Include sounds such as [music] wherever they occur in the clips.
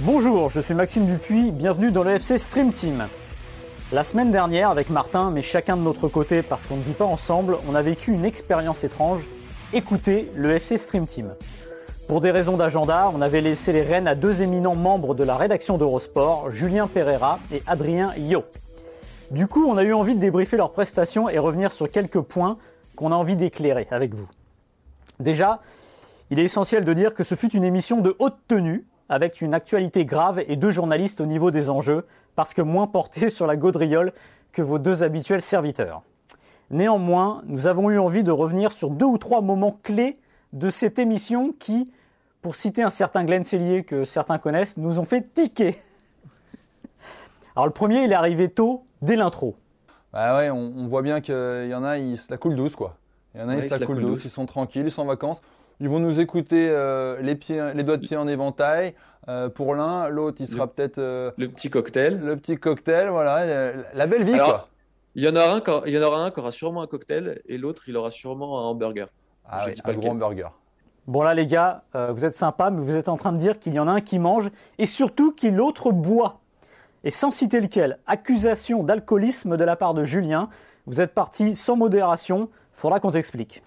Bonjour, je suis Maxime Dupuis, bienvenue dans le FC Stream Team. La semaine dernière, avec Martin, mais chacun de notre côté parce qu'on ne vit pas ensemble, on a vécu une expérience étrange. Écoutez le FC Stream Team. Pour des raisons d'agenda, on avait laissé les rênes à deux éminents membres de la rédaction d'Eurosport, Julien Pereira et Adrien Yo. Du coup, on a eu envie de débriefer leurs prestations et revenir sur quelques points qu'on a envie d'éclairer avec vous. Déjà, il est essentiel de dire que ce fut une émission de haute tenue, avec une actualité grave et deux journalistes au niveau des enjeux, parce que moins portés sur la gaudriole que vos deux habituels serviteurs. Néanmoins, nous avons eu envie de revenir sur deux ou trois moments clés de cette émission qui, pour citer un certain Glenn Cellier que certains connaissent, nous ont fait tiquer. Alors le premier, il est arrivé tôt, dès l'intro. Bah ouais, on, on voit bien qu'il y en a, ils se la coulent douce quoi. Il y en a, Ouais, ils se la coulent douce, douce. ils sont tranquilles, ils sont en vacances. Ils vont nous écouter euh, les, pieds, les doigts de pied en éventail. Euh, pour l'un, l'autre, il sera Le- peut-être euh, Le petit cocktail. le petit cocktail, voilà, euh, la belle vie Alors, quoi. Il y, en aura un, qui aura- il y en aura un qui aura sûrement un cocktail et l'autre, il aura sûrement un hamburger. Ah je ouais, dis pas un gros hamburger. Bon là les gars, euh, vous êtes sympas, mais vous êtes en train de dire qu'il y en a un qui mange et surtout qu'il l'autre boit. Et sans citer lequel, accusation d'alcoolisme de la part de Julien, vous êtes parti sans modération, faudra qu'on t'explique.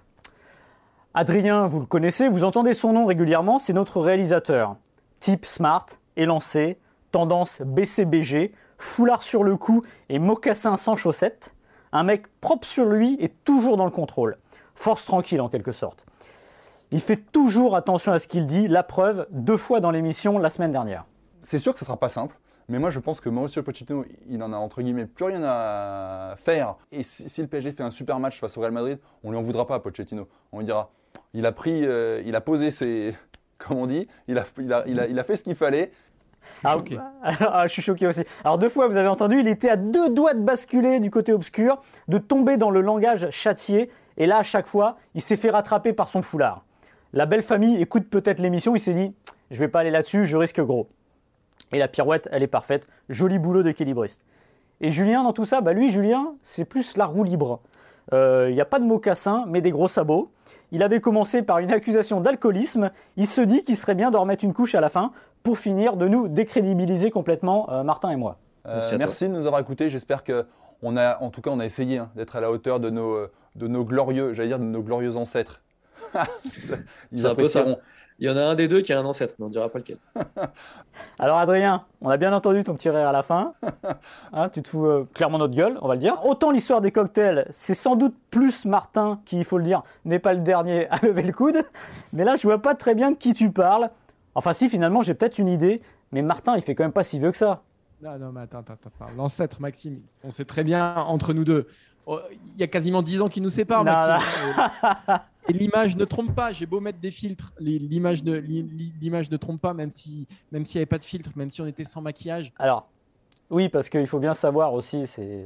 Adrien, vous le connaissez, vous entendez son nom régulièrement, c'est notre réalisateur. Type smart, élancé, tendance BCBG, foulard sur le cou et mocassin sans chaussettes. Un mec propre sur lui et toujours dans le contrôle. Force tranquille en quelque sorte. Il fait toujours attention à ce qu'il dit, la preuve, deux fois dans l'émission la semaine dernière. C'est sûr que ce sera pas simple, mais moi je pense que Mauricio Pochettino, il en a entre guillemets plus rien à faire. Et si, le PSG fait un super match face au Real Madrid, on lui en voudra pas à Pochettino. On lui dira, il a pris, euh, il a posé ses, [laughs] comme on dit, il a, fait ce qu'il fallait. Ah, choqué. [laughs] ah, je suis choqué aussi. Alors deux fois, vous avez entendu, il était à deux doigts de basculer du côté obscur, de tomber dans le langage châtié, et là, à chaque fois, il s'est fait rattraper par son foulard. La belle famille écoute peut-être l'émission, il s'est dit, je vais pas aller là-dessus, je risque gros. Et la pirouette, elle est parfaite. Joli boulot d'équilibriste. Et Julien, dans tout ça, bah lui, Julien, c'est plus la roue libre. Euh, Il n'y a pas de mocassin, mais des gros sabots. Il avait commencé par une accusation d'alcoolisme. Il se dit qu'il serait bien de remettre une couche à la fin pour finir de nous décrédibiliser complètement, euh, Martin et moi. Euh, Merci de nous avoir écoutés. J'espère que on a, en tout cas, on a essayé hein, d'être à la hauteur de nos, de nos glorieux, j'allais dire de nos glorieux ancêtres. Ils [laughs] C'est un peu ça. apprécieront. Il y en a un des deux qui a un ancêtre, mais on ne dira pas lequel. [laughs] Alors Adrien, on a bien entendu ton petit rire à la fin. [laughs] Hein, tu te fous euh, clairement notre gueule, on va le dire. Autant l'histoire des cocktails, c'est sans doute plus Martin qui, il faut le dire, n'est pas le dernier à lever le coude. Mais là, je vois pas très bien de qui tu parles. Enfin si, finalement, j'ai peut-être une idée. Mais Martin, il fait quand même pas si vieux que ça. Non, non, mais attends, attends, attends. L'ancêtre, Maxime, on sait très bien entre nous deux. Oh, Il y a quasiment 10 ans qui nous séparent, Non, Maxime. Et l'image ne trompe pas. J'ai beau mettre des filtres, l'image ne, l'i- l'image ne trompe pas, même si, même s'il n'y avait pas de filtre, même si on était sans maquillage. Alors, oui, parce qu'il faut bien savoir aussi, c'est,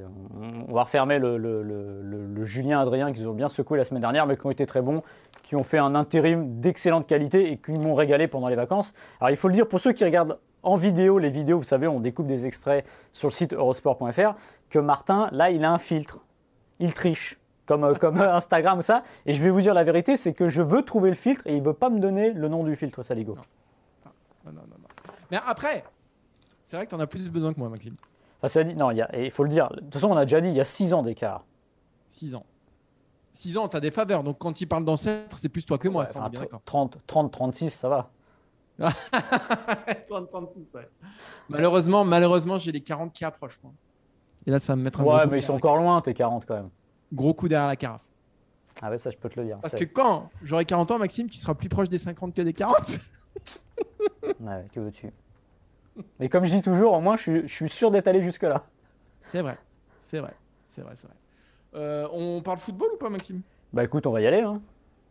on va refermer le, le- le- le- le Julien Adrien qu'ils ont bien secoué la semaine dernière, mais qui ont été très bons, qui ont fait un intérim d'excellente qualité et qui m'ont régalé pendant les vacances. Alors, il faut le dire pour ceux qui regardent en vidéo, les vidéos, vous savez, on découpe des extraits sur le site eurosport.fr, que Martin, là, il a un filtre. Il triche. Comme, euh, comme euh, Instagram ou ça. Et je vais vous dire la vérité, c'est que je veux trouver le filtre et il veut pas me donner le nom du filtre, Saligo. Non. Non, non, non, non. Mais après, c'est vrai que tu en as plus besoin que moi, Maxime. Enfin, dit, non, il y a- et il faut le dire. De toute façon, on a déjà dit, il y a 6 ans d'écart. 6 ans. 6 ans, tu as des faveurs. Donc quand il parle d'ancêtre, c'est plus toi que moi, Ouais, ça, enfin, est bien d'accord. 30, 30, 36, ça va. [laughs] 30, 36, ouais. Malheureusement, malheureusement, j'ai les 40 qui approchent. moi. Et là, ça va me mettre un Ouais, mais ils sont encore loin, tes 40 quand même. Gros coup derrière la carafe. Ah ouais, ça, je peux te le dire. Parce que quand j'aurai 40 ans, Maxime, tu seras plus proche des 50 que des 40. [laughs] Ouais, que veux-tu Mais comme je dis toujours, au moins, je suis, je suis sûr d'être allé jusque-là. C'est vrai, c'est vrai, c'est vrai, c'est vrai. Euh, on parle football ou pas, Maxime? Bah écoute, on va y aller. hein.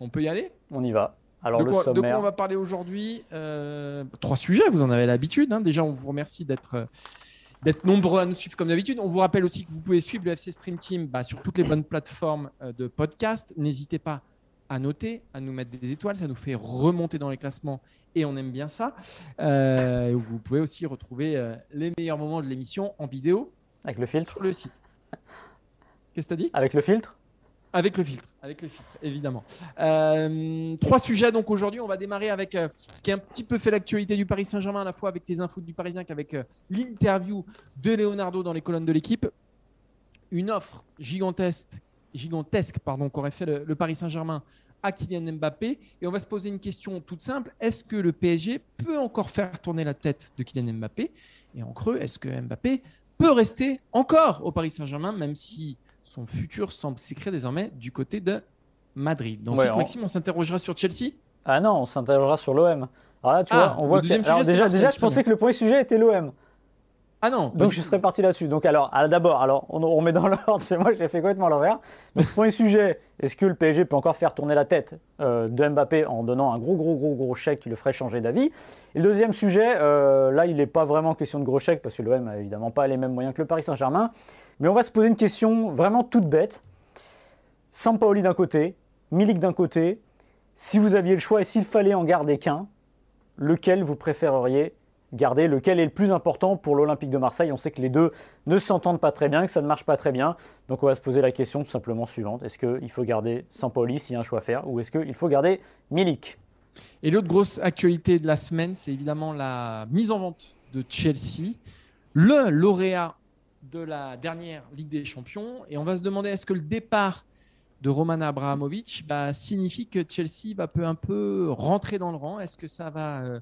On peut y aller? On y va. Alors de, le quoi, de quoi sommaire. on va parler aujourd'hui? Euh, Trois sujets, vous en avez l'habitude. hein. Déjà, on vous remercie d'être euh, d'être nombreux à nous suivre comme d'habitude. On vous rappelle aussi que vous pouvez suivre le FC Stream Team bah, sur toutes les bonnes plateformes euh, de podcast. N'hésitez pas à noter, à nous mettre des étoiles. Ça nous fait remonter dans les classements et on aime bien ça. Euh, vous pouvez aussi retrouver euh, les meilleurs moments de l'émission en vidéo Avec le filtre. sur le site. Qu'est-ce que tu as dit? Avec le filtre. Avec le filtre, avec le filtre, évidemment. Euh, trois sujets donc aujourd'hui. On va démarrer avec euh, ce qui a un petit peu fait l'actualité du Paris Saint-Germain, à la fois avec les infos du Parisien qu'avec euh, l'interview de Leonardo dans les colonnes de l'équipe. Une offre gigantesque, gigantesque pardon, qu'aurait fait le, le Paris Saint-Germain à Kylian Mbappé. Et on va se poser une question toute simple. Est-ce que le PSG peut encore faire tourner la tête de Kylian Mbappé? Et en creux, est-ce que Mbappé peut rester encore au Paris Saint-Germain, même si son futur semble s'écrire désormais du côté de Madrid. Donc, Ouais, on- Maxime, on s'interrogera sur Chelsea. Ah non, on s'interrogera sur l'OM. Alors là, tu Ah, vois, on voit que. alors sujet, c'est déjà, déjà, je pensais que le premier sujet était l'OM. Ah non, Donc je serais parti là-dessus. Donc alors, alors, d'abord, alors on, on remet dans [laughs] l'ordre. Moi, j'ai fait complètement l'envers. Donc premier sujet, est-ce que le PSG peut encore faire tourner la tête euh, de Mbappé en donnant un gros, gros, gros, gros chèque qui le ferait changer d'avis? Et le deuxième sujet, euh, là, il n'est pas vraiment question de gros chèque parce que l'OM n'a évidemment pas les mêmes moyens que le Paris Saint-Germain. Mais on va se poser une question vraiment toute bête. Sampaoli d'un côté, Milik d'un côté. Si vous aviez le choix et s'il fallait en garder qu'un, lequel vous préféreriez garder? Lequel est le plus important pour l'Olympique de Marseille? On sait que les deux ne s'entendent pas très bien, que ça ne marche pas très bien. Donc on va se poser la question tout simplement suivante. Est-ce qu'il faut garder Sampaoli s'il y a un choix à faire ou est-ce qu'il faut garder Milik? Et l'autre grosse actualité de la semaine, c'est évidemment la mise en vente de Chelsea, le lauréat de la dernière Ligue des Champions. Et on va se demander est-ce que le départ de Roman Abramovich bah, signifie que Chelsea va peu un peu rentrer dans le rang? Est-ce que ça va euh,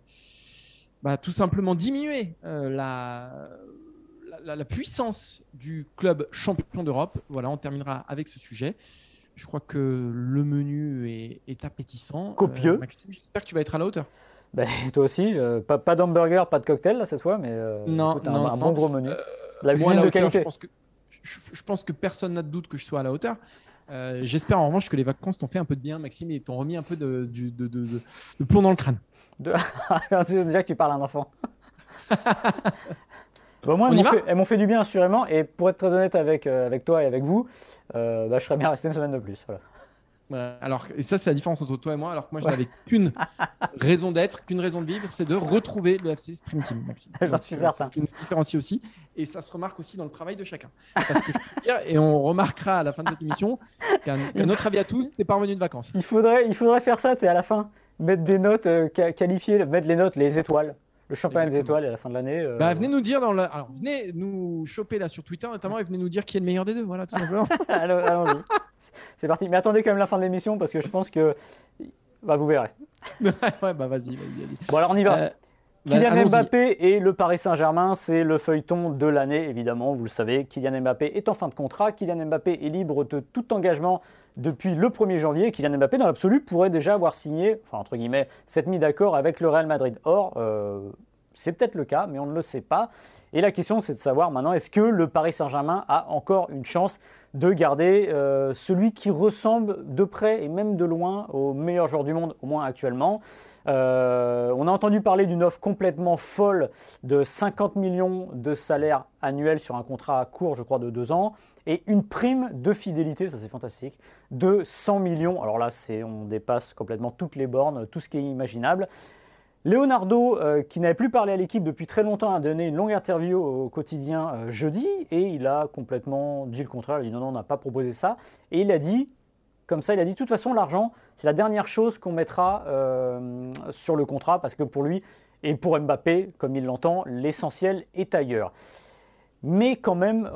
bah, tout simplement diminuer euh, la, la- la puissance du club champion d'Europe? Voilà, on terminera avec ce sujet. Je crois que le menu est, est appétissant. Copieux. Euh, Maxime, j'espère que tu vas être à la hauteur. Ben, Toi aussi, pas, pas d'hamburger, pas de cocktail là cette fois, mais Non, écoute, un, non, un non. bon gros menu. La Moi, à cuisine la de hauteur, qualité. Je pense que, je, je pense que personne n'a de doute que je sois à la hauteur. Euh, J'espère en revanche que les vacances t'ont fait un peu de bien, Maxime, et t'ont remis un peu de, du- de, de- de- de plomb dans le crâne. Déjà [laughs] que tu parles à un enfant. [laughs] Bon, au moins, elles m'ont fait, elles m'ont fait du bien, assurément. Et pour être très honnête avec, euh, avec toi et avec vous, euh, bah, je serais bien resté une semaine de plus. Voilà. Euh, alors, et ça, c'est la différence entre toi et moi, alors que moi, je n'avais qu'une [laughs] raison d'être, qu'une raison de vivre, c'est de retrouver le FC Stream Team, Maxime. [laughs] J'en suis euh, certain. C'est ce qui nous différencie aussi, et ça se remarque aussi dans le travail de chacun. Parce que je peux te dire, et on remarquera à la fin de cette émission qu'à qu'à notre avis à tous, t'es pas revenu de vacances. Il faudrait, il faudrait faire ça, tu sais, à la fin. Mettre des notes euh, qua- qualifiées, mettre les notes, les étoiles. Le champagne des étoiles à la fin de l'année. euh, Bah, venez nous dire dans le... Alors, venez nous choper là sur Twitter notamment et venez nous dire qui est le meilleur des deux, voilà, tout simplement. [laughs] allons- Allons-y. C'est parti. Mais attendez quand même la fin de l'émission parce que je pense que. Bah, vous verrez. [laughs] ouais, bah vas-y, vas-y, vas-y. Bon, alors on y va. Euh, bah, Kylian. Mbappé et le Paris Saint-Germain, c'est le feuilleton de l'année, évidemment, vous le savez. Kylian Mbappé est en fin de contrat. Kylian Mbappé est libre de tout engagement depuis le 1er janvier. Kylian Mbappé, dans l'absolu, pourrait déjà avoir signé, enfin, entre guillemets, s'être mis d'accord avec le Real Madrid. Or, euh, c'est peut-être le cas, mais on ne le sait pas. Et la question, c'est de savoir maintenant, est-ce que le Paris Saint-Germain a encore une chance de garder euh, celui qui ressemble de près et même de loin au meilleur joueur du monde, au moins actuellement euh, on a entendu parler d'une offre complètement folle de 50 millions de salaire annuel sur un contrat court, je crois, de deux ans, et une prime de fidélité, ça c'est fantastique, de 100 millions. Alors là, on dépasse complètement toutes les bornes, tout ce qui est imaginable. Leonardo, euh, qui n'avait plus parlé à l'équipe depuis très longtemps, a donné une longue interview au quotidien euh, jeudi et il a complètement dit le contraire. Il a dit non, non, on n'a pas proposé ça. Et il a dit, comme ça, il a dit de toute façon, l'argent, c'est la dernière chose qu'on mettra euh, sur le contrat parce que pour lui et pour Mbappé, comme il l'entend, l'essentiel est ailleurs. Mais quand même,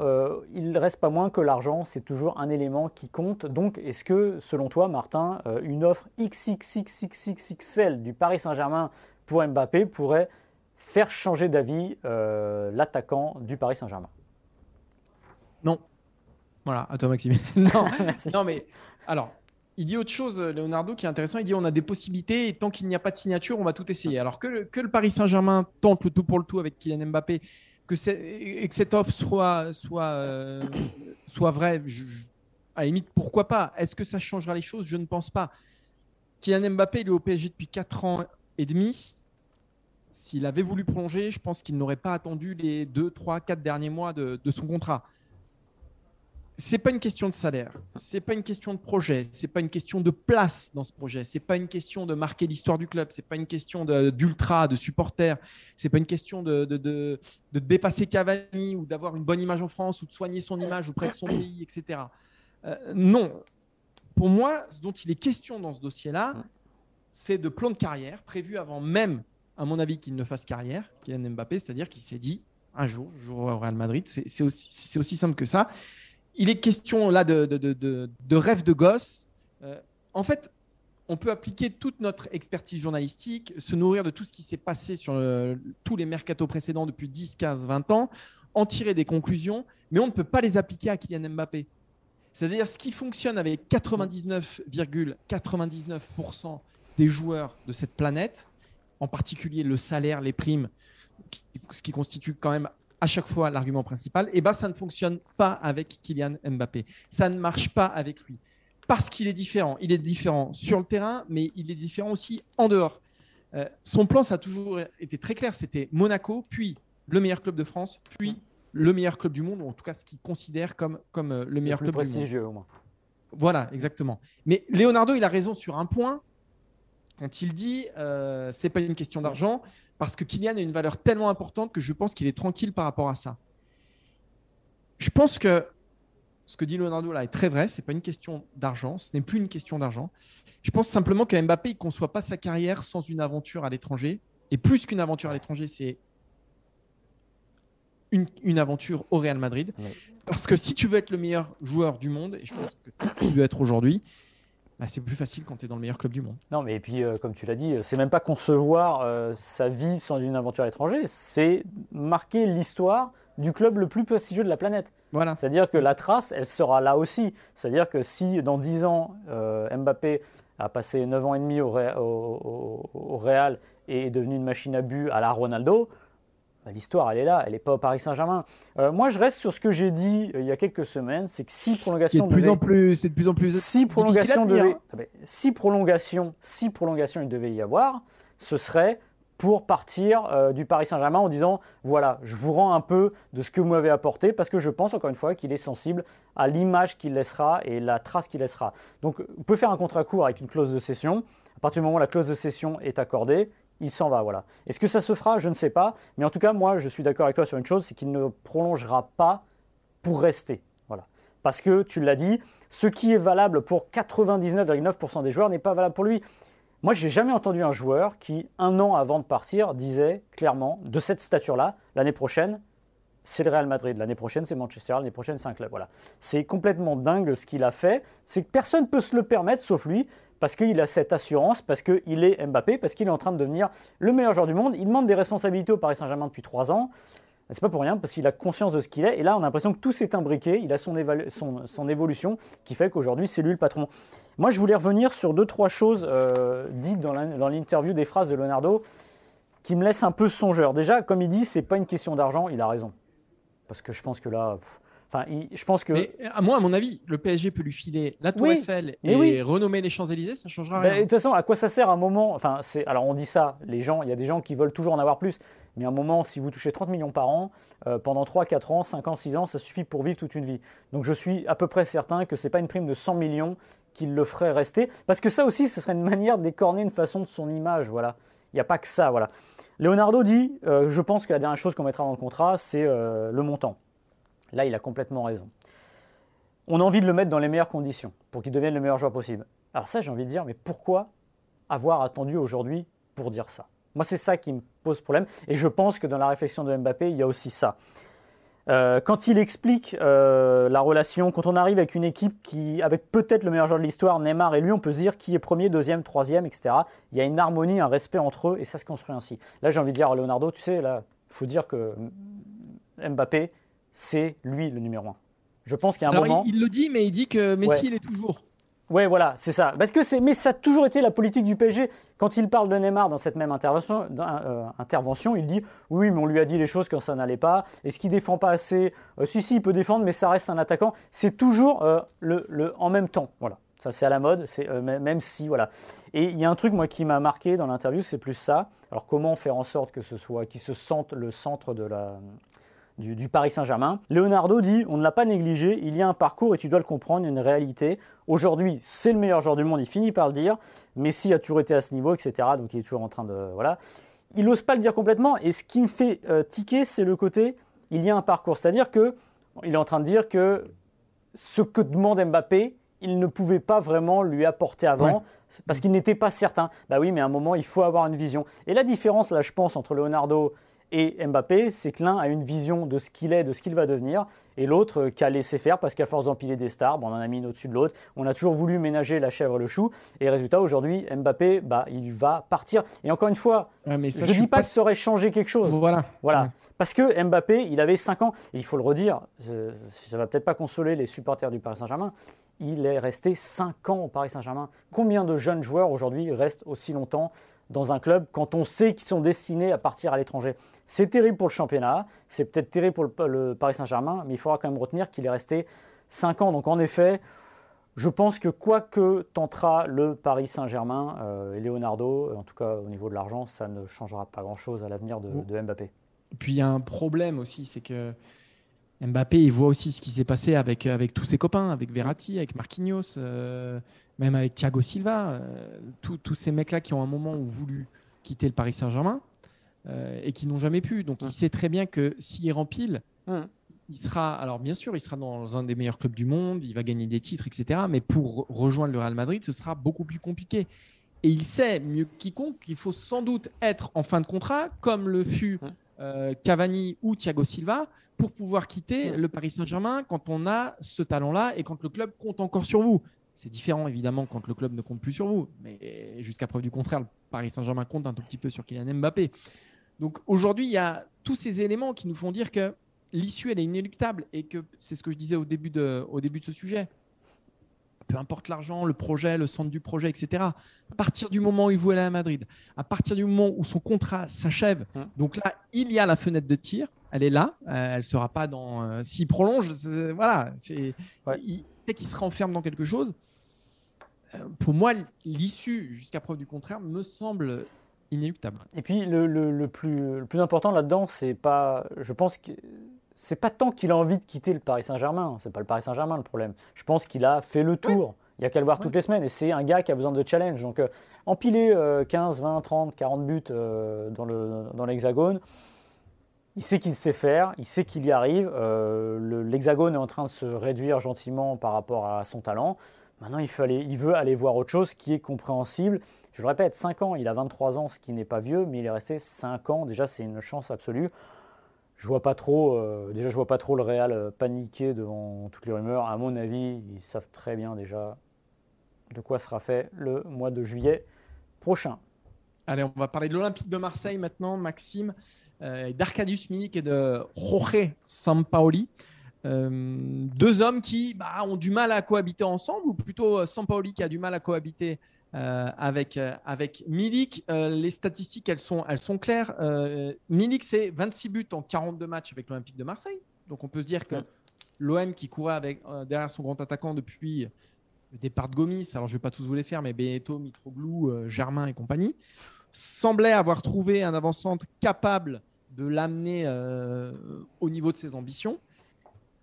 il ne reste pas moins que l'argent, c'est toujours un élément qui compte. Donc, est-ce que, selon toi, Martin, une offre XXXXXL du Paris Saint-Germain pour Mbappé pourrait faire changer d'avis euh, l'attaquant du Paris Saint-Germain Non. Voilà, à toi Maxime. [laughs] non, non, mais alors, il dit autre chose, Leonardo, qui est intéressant. Il dit on a des possibilités et tant qu'il n'y a pas de signature, on va tout essayer. Alors que le, que le Paris Saint-Germain tente le tout pour le tout avec Kylian Mbappé, que c'est- et que cette offre soit, soit, euh, soit vraie, je- à la limite, pourquoi pas? Est-ce que ça changera les choses? Je ne pense pas. Kylian Mbappé, il est au PSG depuis 4 ans et demi. S'il avait voulu prolonger, je pense qu'il n'aurait pas attendu les 2, 3, 4 derniers mois de, de son contrat c'est pas une question de salaire, c'est pas une question de projet, c'est pas une question de place dans ce projet, c'est pas une question de marquer l'histoire du club, c'est pas une question d'ultra, de, supporters, c'est pas une question de, de, dépasser Cavani ou d'avoir une bonne image en France ou de soigner son image auprès de son pays, etc. Euh, non, pour moi, ce dont il est question dans ce dossier-là, c'est de plan de carrière prévu avant même, à mon avis, qu'il ne fasse carrière, Kylian Mbappé, c'est-à-dire qu'il s'est dit un jour, je jouerai au Real Madrid, c'est aussi, simple que ça il est question là de, de, rêve de gosse. Euh, en fait, on peut appliquer toute notre expertise journalistique, se nourrir de tout ce qui s'est passé sur tous les mercatos précédents depuis 10, 15, 20 ans, en tirer des conclusions, mais on ne peut pas les appliquer à Kylian Mbappé. C'est-à-dire ce qui fonctionne avec 99,99% des joueurs de cette planète, en particulier le salaire, les primes, ce qui constitue quand même à chaque fois l'argument principal, et eh ben ça ne fonctionne pas avec Kylian Mbappé. Ça ne marche pas avec lui. Parce qu'il est différent. Il est différent sur le terrain, mais il est différent aussi en dehors. Euh, son plan, ça a toujours été très clair. C'était Monaco, puis le meilleur club de France, puis le meilleur club du monde, ou en tout cas ce qu'il considère comme, comme euh, le meilleur club du monde. au moins. Voilà, exactement. Mais Leonardo, il a raison sur un point quand il dit euh, c'est pas une question d'argent, parce que Kylian a une valeur tellement importante que je pense qu'il est tranquille par rapport à ça. Je pense que ce que dit Leonardo là est très vrai, ce n'est pas une question d'argent, ce n'est plus une question d'argent. Je pense simplement que Mbappé ne conçoit pas sa carrière sans une aventure à l'étranger. Et plus qu'une aventure à l'étranger, c'est une, aventure au Real Madrid. Parce que si tu veux être le meilleur joueur du monde, et je pense que tu veux être aujourd'hui, bah, c'est plus facile quand tu es dans le meilleur club du monde. Non, mais et puis, euh, comme tu l'as dit, c'est même pas concevoir euh, sa vie sans une aventure étrangère, c'est marquer l'histoire du club le plus prestigieux de la planète. Voilà. C'est-à-dire que la trace, elle sera là aussi. C'est-à-dire que si dans 10 ans, euh, Mbappé a passé 9 ans et demi au, au, Real et est devenu une machine à but à la Ronaldo, l'histoire, elle est là, elle n'est pas au Paris Saint-Germain. Euh, moi, je reste sur ce que j'ai dit euh, il y a quelques semaines, c'est que si prolongation de plus en plus, c'est de plus en plus si prolongation devait, ah ben, si prolongation, si prolongation il devait y avoir, ce serait pour partir euh, du Paris Saint-Germain en disant voilà, je vous rends un peu de ce que vous m'avez apporté parce que je pense encore une fois qu'il est sensible à l'image qu'il laissera et la trace qu'il laissera. Donc, vous pouvez faire un contrat court avec une clause de cession. À partir du moment où la clause de cession est accordée, il s'en va. Voilà. Est-ce que ça se fera? Je ne sais pas. Mais en tout cas, moi, je suis d'accord avec toi sur une chose, c'est qu'il ne prolongera pas pour rester. Voilà. Parce que, tu l'as dit, ce qui est valable pour 99,9% des joueurs n'est pas valable pour lui. Moi, je n'ai jamais entendu un joueur qui, un an avant de partir, disait clairement, de cette stature-là, l'année prochaine, c'est le Real Madrid. L'année prochaine, c'est Manchester. L'année prochaine, c'est un. Voilà. C'est complètement dingue ce qu'il a fait. C'est que personne ne peut se le permettre, sauf lui parce qu'il a cette assurance, parce qu'il est Mbappé, parce qu'il est en train de devenir le meilleur joueur du monde. Il demande des responsabilités au Paris Saint-Germain depuis trois ans. C'est pas pour rien, parce qu'il a conscience de ce qu'il est. Et là, on a l'impression que tout s'est imbriqué. Il a son, son, évolution qui fait qu'aujourd'hui, c'est lui le patron. Moi, je voulais revenir sur deux, trois choses euh, dites dans l'interview des phrases de Leonardo qui me laissent un peu songeur. Déjà, comme il dit, c'est pas une question d'argent. Il a raison. Parce que je pense que là, Enfin, je pense que. Mais à moi, à mon avis, le PSG peut lui filer la Tour Eiffel et renommer les Champs-Élysées, ça ne changera ben, rien. de toute façon, à quoi ça sert un moment Enfin, c'est alors on dit ça, les gens, il y a des gens qui veulent toujours en avoir plus, mais à un moment, si vous touchez 30 millions par an, euh, pendant 3, 4 ans, 5 ans, 6 ans, ça suffit pour vivre toute une vie. Donc je suis à peu près certain que ce n'est pas une prime de 100 millions qui le ferait rester, parce que ça aussi, ce serait une manière d'écorner une façon de son image. Voilà, il n'y a pas que ça. Voilà. Leonardo dit, euh, je pense que la dernière chose qu'on mettra dans le contrat, c'est euh, le montant. Là, il a complètement raison on a envie de le mettre dans les meilleures conditions pour qu'il devienne le meilleur joueur possible. Alors ça, j'ai envie de dire, mais pourquoi avoir attendu aujourd'hui pour dire ça? Moi, c'est ça qui me pose problème. Et je pense que dans la réflexion de Mbappé, il y a aussi ça. Euh, quand il explique euh, la relation, quand on arrive avec une équipe qui, avec peut-être le meilleur joueur de l'histoire, Neymar et lui, on peut se dire qui est premier, deuxième, troisième, etc. Il y a une harmonie, un respect entre eux et ça se construit ainsi. Là, j'ai envie de dire à Leonardo, tu sais, là, il faut dire que Mbappé, c'est lui le numéro un. Je pense qu'il y a un moment. Il, le dit, mais il dit que Messi, il est toujours. Ouais, voilà, c'est ça. Parce que c'est, mais ça a toujours été la politique du PSG. Quand il parle de Neymar dans cette même intervention, euh, intervention il dit oui, mais on lui a dit les choses quand ça n'allait pas. Est-ce qu'il défend pas assez? Euh, Si, si, il peut défendre, mais ça reste un attaquant. C'est toujours euh, le, le, en même temps. Voilà, ça c'est à la mode. C'est même si voilà. Et il y a un truc moi qui m'a marqué dans l'interview, c'est plus ça. Alors comment faire en sorte que ce soit, qu'il se sente le centre de la du, Paris Saint-Germain. Leonardo dit on ne l'a pas négligé, il y a un parcours et tu dois le comprendre, une réalité. Aujourd'hui, c'est le meilleur joueur du monde, il finit par le dire. Messi a toujours été à ce niveau, etc. Donc il est toujours en train de. Voilà. Il n'ose pas le dire complètement. Et ce qui me fait euh, tiquer, c'est le côté il y a un parcours. C'est-à-dire que il est en train de dire que ce que demande Mbappé, il ne pouvait pas vraiment lui apporter avant. Parce qu'il n'était pas certain. Bah oui, mais à un moment, il faut avoir une vision. Et la différence, là, je pense, entre Leonardo et Mbappé, c'est que l'un a une vision de ce qu'il est, de ce qu'il va devenir, et l'autre euh, qu'a laissé faire parce qu'à force d'empiler des stars, on en a mis une au-dessus de l'autre. On a toujours voulu ménager la chèvre et le chou. Et résultat, aujourd'hui, Mbappé, bah, il va partir. Et encore une fois, je ne dis pas, que ça aurait changé quelque chose. Voilà. voilà. Parce que Mbappé, il avait 5 ans. Et il faut le redire, ça ne va peut-être pas consoler les supporters du Paris Saint-Germain. Il est resté 5 ans au Paris Saint-Germain. Combien de jeunes joueurs aujourd'hui restent aussi longtemps dans un club quand on sait qu'ils sont destinés à partir à l'étranger? C'est terrible pour le championnat, c'est peut-être terrible pour le, Paris Saint-Germain, mais il faudra quand même retenir qu'il est resté 5 ans. Donc en effet, je pense que quoi que tentera le Paris Saint-Germain euh, et Leonardo, en tout cas au niveau de l'argent, ça ne changera pas grand-chose à l'avenir de, de Mbappé. Puis il y a un problème aussi, c'est que Mbappé, il voit aussi ce qui s'est passé avec, avec tous ses copains, avec Verratti, avec Marquinhos. Euh, même avec Thiago Silva, euh, tous ces mecs-là qui ont un moment où voulu quitter le Paris Saint-Germain euh, et qui n'ont jamais pu. Donc il sait très bien que s'il rempile, il sera, alors bien sûr, il sera dans un des meilleurs clubs du monde, il va gagner des titres, etc. Mais pour rejoindre le Real Madrid, ce sera beaucoup plus compliqué. Et il sait mieux que quiconque qu'il faut sans doute être en fin de contrat, comme le fut euh, Cavani ou Thiago Silva, pour pouvoir quitter le Paris Saint-Germain quand on a ce talent-là et quand le club compte encore sur vous. C'est différent évidemment quand le club ne compte plus sur vous, mais jusqu'à preuve du contraire, le Paris Saint-Germain compte un tout petit peu sur Kylian Mbappé. Donc aujourd'hui, il y a tous ces éléments qui nous font dire que l'issue elle est inéluctable et que c'est ce que je disais au début de, au début de ce sujet. Peu importe l'argent, le projet, le centre du projet, etc. À partir du moment où il veut aller à Madrid, à partir du moment où son contrat s'achève, hum. donc là, il y a la fenêtre de tir, elle est là, euh, elle ne sera pas dans. Euh, s'il prolonge, voilà, c'est. Dès qu'il se renferme dans quelque chose, euh, pour moi, l'issue, jusqu'à preuve du contraire, me semble inéluctable. Et puis, le, plus, le plus, important là-dedans, c'est pas. Je pense que. C'est pas tant qu'il a envie de quitter le Paris Saint-Germain, c'est pas le Paris Saint-Germain le problème. Je pense qu'il a fait le tour. Il y a qu'à le voir toutes les semaines. Et c'est un gars qui a besoin de challenge. Donc, euh, empiler 15, 20, 30, 40 buts euh, dans l'hexagone, le, dans il sait qu'il sait faire, il sait qu'il y arrive. L'hexagone est en train de se réduire gentiment par rapport à son talent. Maintenant, il, il veut aller voir autre chose qui est compréhensible. Je le répète, 5 ans, il a 23 ans, ce qui n'est pas vieux, mais il est resté 5 ans. Déjà, c'est une chance absolue. Je vois pas trop, euh, déjà, je vois pas trop le Real euh, paniquer devant toutes les rumeurs. À mon avis, ils savent très bien déjà de quoi sera fait le mois de juillet prochain. Allez, on va parler de l'Olympique de Marseille maintenant, Maxime, euh, d'Arcadius Milik et de Jorge Sampaoli. Deux hommes qui bah, ont du mal à cohabiter ensemble, ou plutôt Sampaoli qui a du mal à cohabiter euh, avec, avec Milik. les statistiques, elles sont, claires. Milik, c'est 26 buts en 42 matchs avec l'Olympique de Marseille. Donc on peut se dire que l'OM qui courait avec, derrière son grand attaquant depuis le départ de Gomis, alors je ne vais pas tous vous les faire, mais Beneto, Mitroglou, Germain et compagnie, semblait avoir trouvé un avant-centre capable de l'amener au niveau de ses ambitions.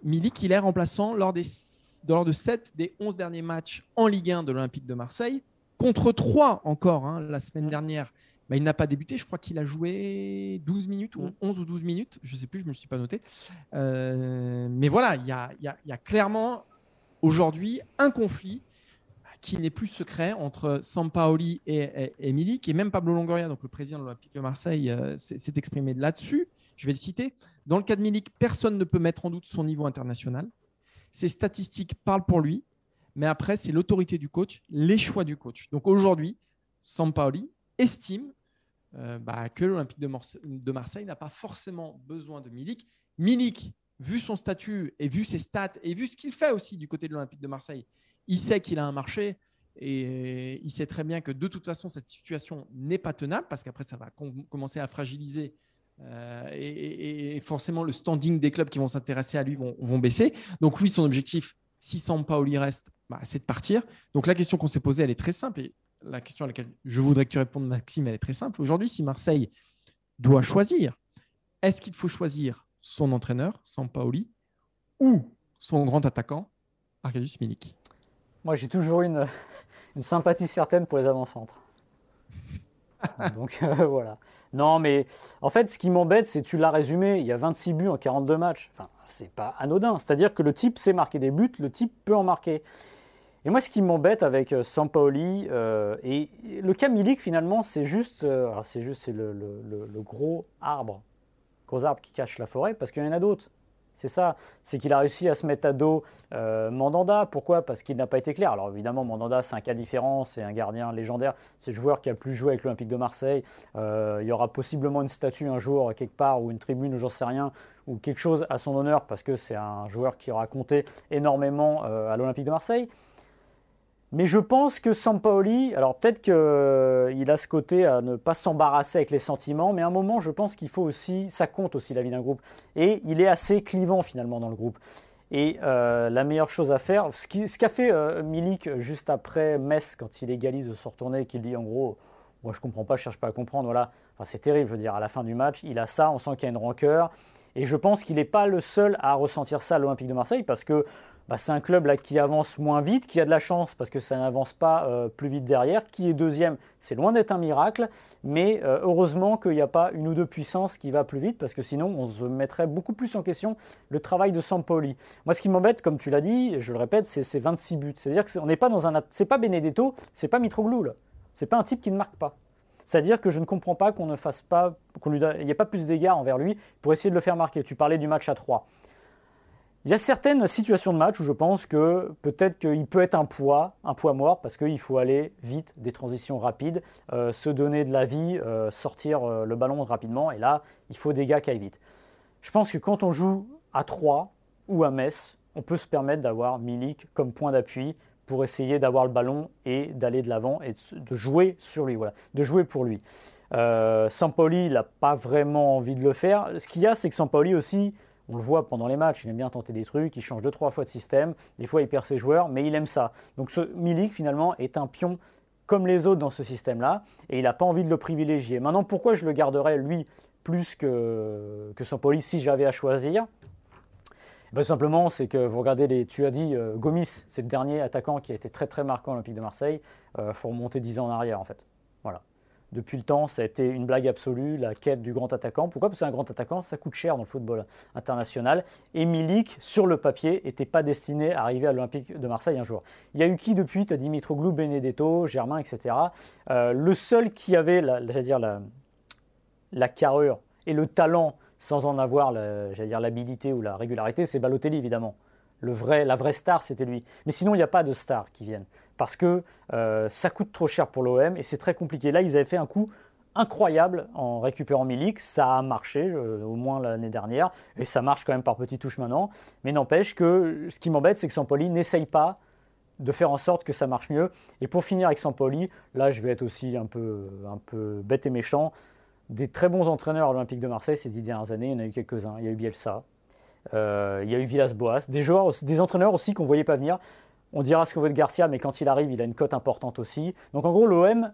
Milik, il est remplaçant lors de 7 des 11 derniers matchs en Ligue 1 de l'Olympique de Marseille, contre 3 encore hein, la semaine dernière. Bah, il n'a pas débuté, je crois qu'il a joué 12 minutes, ou 11 ou 12 minutes, je ne sais plus, je ne me suis pas noté. Euh, mais voilà, il y a, clairement aujourd'hui un conflit qui n'est plus secret entre Sampaoli et, et, Milik, et même Pablo Longoria, donc le président de l'Olympique de Marseille, euh, s'est exprimé là-dessus je vais le citer. Dans le cas de Milik, personne ne peut mettre en doute son niveau international. Ses statistiques parlent pour lui, mais après, c'est l'autorité du coach, les choix du coach. Donc aujourd'hui, Sampaoli estime euh, bah, que l'Olympique de, Marseille, n'a pas forcément besoin de Milik. Milik, vu son statut et vu ses stats et vu ce qu'il fait aussi du côté de l'Olympique de Marseille, il sait qu'il a un marché et il sait très bien que de toute façon, cette situation n'est pas tenable parce qu'après, ça va commencer à fragiliser euh, et, forcément, le standing des clubs qui vont s'intéresser à lui vont, baisser. Donc, lui, son objectif, si Sampaoli reste, bah, c'est de partir. Donc, la question qu'on s'est posée, elle est très simple. Et la question à laquelle je voudrais que tu répondes, Maxime, elle est très simple. Aujourd'hui, si Marseille doit choisir, est-ce qu'il faut choisir son entraîneur, Sampaoli, ou son grand attaquant, Arkadiusz Milik? Moi, j'ai toujours une, [laughs] une sympathie certaine pour les avant-centres. [laughs] Donc euh, voilà. Non, mais en fait, ce qui m'embête, c'est tu l'as résumé, il y a 26 buts en 42 matchs. Enfin, c'est pas anodin. C'est-à-dire que le type sait marquer des buts, le type peut en marquer. Et moi, ce qui m'embête avec euh, Sampaoli euh, et le cas finalement, c'est juste, c'est juste c'est le, gros arbre, gros arbre qui cache la forêt, parce qu'il y en a d'autres. C'est ça, c'est qu'il a réussi à se mettre à dos euh, Mandanda. Pourquoi? Parce qu'il n'a pas été clair. Alors évidemment, Mandanda, c'est un cas différent, c'est un gardien légendaire, c'est le joueur qui a plus joué avec l'Olympique de Marseille. Euh, il y aura possiblement une statue un jour quelque part, ou une tribune, ou j'en sais rien, ou quelque chose à son honneur, parce que c'est un joueur qui aura compté énormément euh, à l'Olympique de Marseille. Mais je pense que Sampaoli, alors peut-être qu'il a ce côté à ne pas s'embarrasser avec les sentiments, mais à un moment, je pense qu'il faut aussi, ça compte aussi la vie d'un groupe. Et il est assez clivant finalement dans le groupe. Et euh, la meilleure chose à faire, ce qu'a fait euh, Milik juste après Metz, quand il égalise de se retourner, qu'il dit en gros, moi je comprends pas, je cherche pas à comprendre, voilà. C'est terrible, je veux dire, à la fin du match, il a ça, on sent qu'il y a une rancœur. Et je pense qu'il n'est pas le seul à ressentir ça à l'Olympique de Marseille, parce que bah, c'est un club là, qui avance moins vite, qui a de la chance parce que ça n'avance pas euh, plus vite derrière. Qui est deuxième, c'est loin d'être un miracle, mais euh, heureusement qu'il n'y a pas une ou deux puissances qui va plus vite parce que sinon on se mettrait beaucoup plus en question le travail de Sampoli. Moi, ce qui m'embête, comme tu l'as dit, je le répète, c'est ces 26 buts. C'est-à-dire que n'est pas dans un, c'est pas Benedetto, c'est pas Mitroglou, c'est pas un type qui ne marque pas. C'est-à-dire que je ne comprends pas qu'on ne fasse pas, qu'on lui, il n'y a pas plus d'égards envers lui pour essayer de le faire marquer. Tu parlais du match à 3. Il y a certaines situations de match où je pense que peut-être qu'il peut être un poids, un poids mort, parce qu'il faut aller vite, des transitions rapides, euh, se donner de la vie, euh, sortir euh, le ballon rapidement, et là, il faut des gars qui aillent vite. Je pense que quand on joue à 3 ou à Metz, on peut se permettre d'avoir Milik comme point d'appui pour essayer d'avoir le ballon et d'aller de l'avant et de jouer sur lui, voilà, de jouer pour lui. Sampoli, il n'a pas vraiment envie de le faire. Ce qu'il y a, c'est que Sampoli aussi, on le voit pendant les matchs, il aime bien tenter des trucs, il change deux, trois fois de système, des fois il perd ses joueurs, mais il aime ça. Donc ce Milik finalement est un pion comme les autres dans ce système-là, et il n'a pas envie de le privilégier. Maintenant, pourquoi je le garderais lui plus que, que son police si j'avais à choisir? Ben, Simplement, c'est que vous regardez les. Tu as dit euh, Gomis, c'est le dernier attaquant qui a été très très marquant à l'Olympique de Marseille. Il euh, faut remonter 10 ans en arrière en fait. Depuis le temps, ça a été une blague absolue, la quête du grand attaquant. Pourquoi? Parce qu'un grand attaquant, ça coûte cher dans le football international. Et Milik, sur le papier, n'était pas destiné à arriver à l'Olympique de Marseille un jour. Il y a eu qui depuis? Tu as dit Mitroglou, Benedetto, Germain, etc. Euh, le seul qui avait la, dire la, la carrure et le talent sans en avoir l'habilité ou la régularité, c'est Balotelli évidemment. Le vrai, la vraie star, c'était lui. Mais sinon, il n'y a pas de stars qui viennent. Parce que euh, ça coûte trop cher pour l'OM et c'est très compliqué. Là, ils avaient fait un coup incroyable en récupérant Milik. Ça a marché, euh, au moins l'année dernière. Et ça marche quand même par petites touches maintenant. Mais n'empêche que ce qui m'embête, c'est que Sampoli n'essaye pas de faire en sorte que ça marche mieux. Et pour finir avec Sampoli, là, je vais être aussi un peu, un peu bête et méchant. Des très bons entraîneurs à l'Olympique de Marseille ces dix dernières années, il y en a eu quelques-uns. Il y a eu Bielsa, euh, il y a eu Villas-Boas, des joueurs, des entraîneurs aussi qu'on ne voyait pas venir. On dira ce qu'on veut de Garcia, mais quand il arrive, il a une cote importante aussi. Donc en gros, l'OM,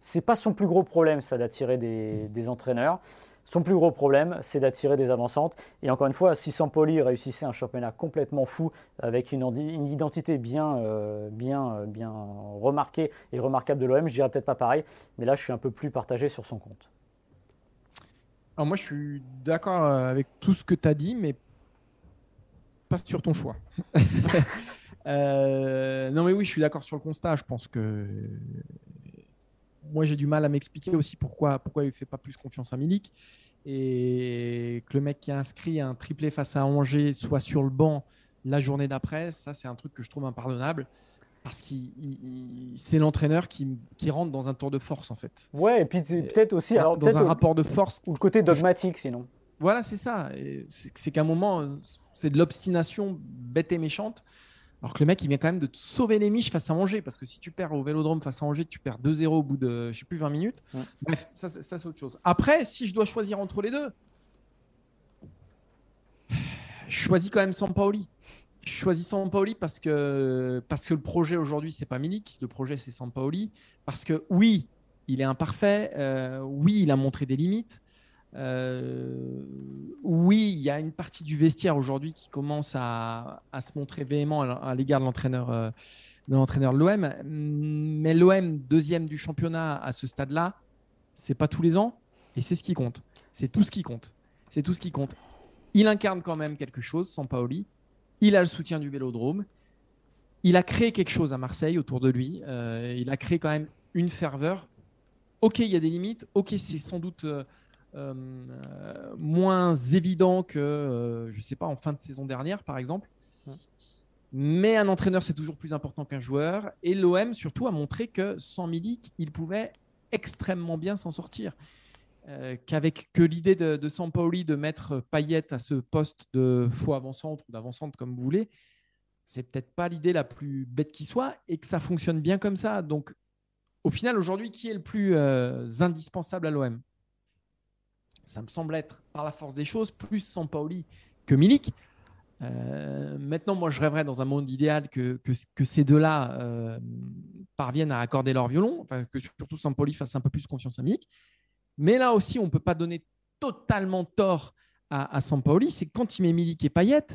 c'est pas son plus gros problème, ça d'attirer des, entraîneurs. Son plus gros problème, c'est d'attirer des avancantes. Et encore une fois, si Sampoli réussissait un championnat complètement fou, avec une, identité bien, euh, bien, bien remarquée et remarquable de l'OM, je dirais peut-être pas pareil. Mais là, je suis un peu plus partagé sur son compte. Alors moi, je suis d'accord avec tout ce que tu as dit, mais pas sur ton choix. [laughs] Euh, non, mais oui, je suis d'accord sur le constat. Je pense que moi, j'ai du mal à m'expliquer aussi pourquoi, pourquoi il ne fait pas plus confiance à Milik. Et que le mec qui a inscrit un triplé face à Angers soit sur le banc la journée d'après, ça, c'est un truc que je trouve impardonnable. Parce que c'est l'entraîneur qui, qui, rentre dans un tour de force, en fait. Ouais, et puis peut-être aussi. Alors, dans un rapport de force. Ou le côté dogmatique, sinon. Voilà, c'est ça. C'est qu'à un moment, c'est de l'obstination bête et méchante. Alors que le mec, il vient quand même de te sauver les miches face à Angers. Parce que si tu perds au vélodrome face à Angers, tu perds 2-0 au bout de, je sais plus, 20 minutes. Ouais. Bref, ça, c'est- ça, c'est autre chose. Après, si je dois choisir entre les deux, je choisis quand même Sampaoli. Je choisis Sampaoli parce que, parce que le projet aujourd'hui, c'est pas Milik. Le projet, c'est Sampaoli. Parce que oui, il est imparfait. euh, oui, il a montré des limites. Euh, oui, il y a une partie du vestiaire aujourd'hui qui commence à, se montrer véhément à, l'égard de l'entraîneur euh, de l'entraîneur l'OM. Mais l'OM, deuxième du championnat à ce stade-là, c'est pas tous les ans et c'est ce qui compte. C'est tout ce qui compte. C'est tout ce qui compte. Il incarne quand même quelque chose, Sampaoli. Il a le soutien du Vélodrome. Il a créé quelque chose à Marseille autour de lui. Euh, il a créé quand même une ferveur. Ok, il y a des limites. Ok, c'est sans doute moins évident que, euh, je sais pas, en fin de saison dernière, par exemple. Mais un entraîneur, c'est toujours plus important qu'un joueur. Et l'OM, surtout, a montré que sans Milik, il pouvait extrêmement bien s'en sortir. Euh, Qu'avec que l'idée de, de Sampaoli de mettre Payet à ce poste de faux avant-centre ou d'avant-centre, comme vous voulez, c'est peut-être pas l'idée la plus bête qui soit et que ça fonctionne bien comme ça. Donc, au final, aujourd'hui, qui est le plus euh, indispensable à l'OM Ça me semble être, par la force des choses, plus Sampaoli que Milik. Euh, maintenant, moi, je rêverais dans un monde idéal que, que, ces deux-là euh, parviennent à accorder leur violon, enfin, que surtout Sampaoli fasse un peu plus confiance à Milik. Mais là aussi, on ne peut pas donner totalement tort à, à Sampaoli. C'est quand il met Milik et Payet,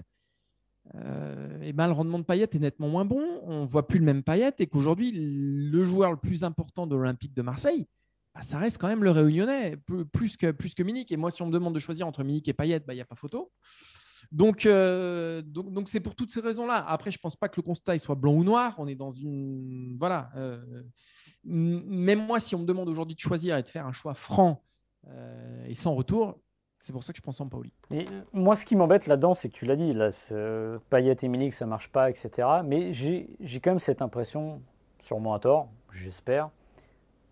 euh, et ben, le rendement de Payet est nettement moins bon. On voit plus le même Payet et qu'aujourd'hui, le joueur le plus important de l'Olympique de Marseille, bah, ça reste quand même le Réunionnais, plus, que, plus que. Et moi, si on me demande de choisir entre Milik et Payet, bah, il n'y a pas photo. Donc, euh, donc, c'est pour toutes ces raisons-là. Après, je pense pas que le constat soit blanc ou noir. On est dans une voilà. euh, même moi, si on me demande aujourd'hui de choisir et de faire un choix franc euh, et sans retour, c'est pour ça que je pense en Paoli. Et moi, ce qui m'embête là-dedans, c'est que tu l'as dit, là, et Milik, ça marche pas, etc. Mais j'ai quand même cette impression, sûrement à tort, j'espère,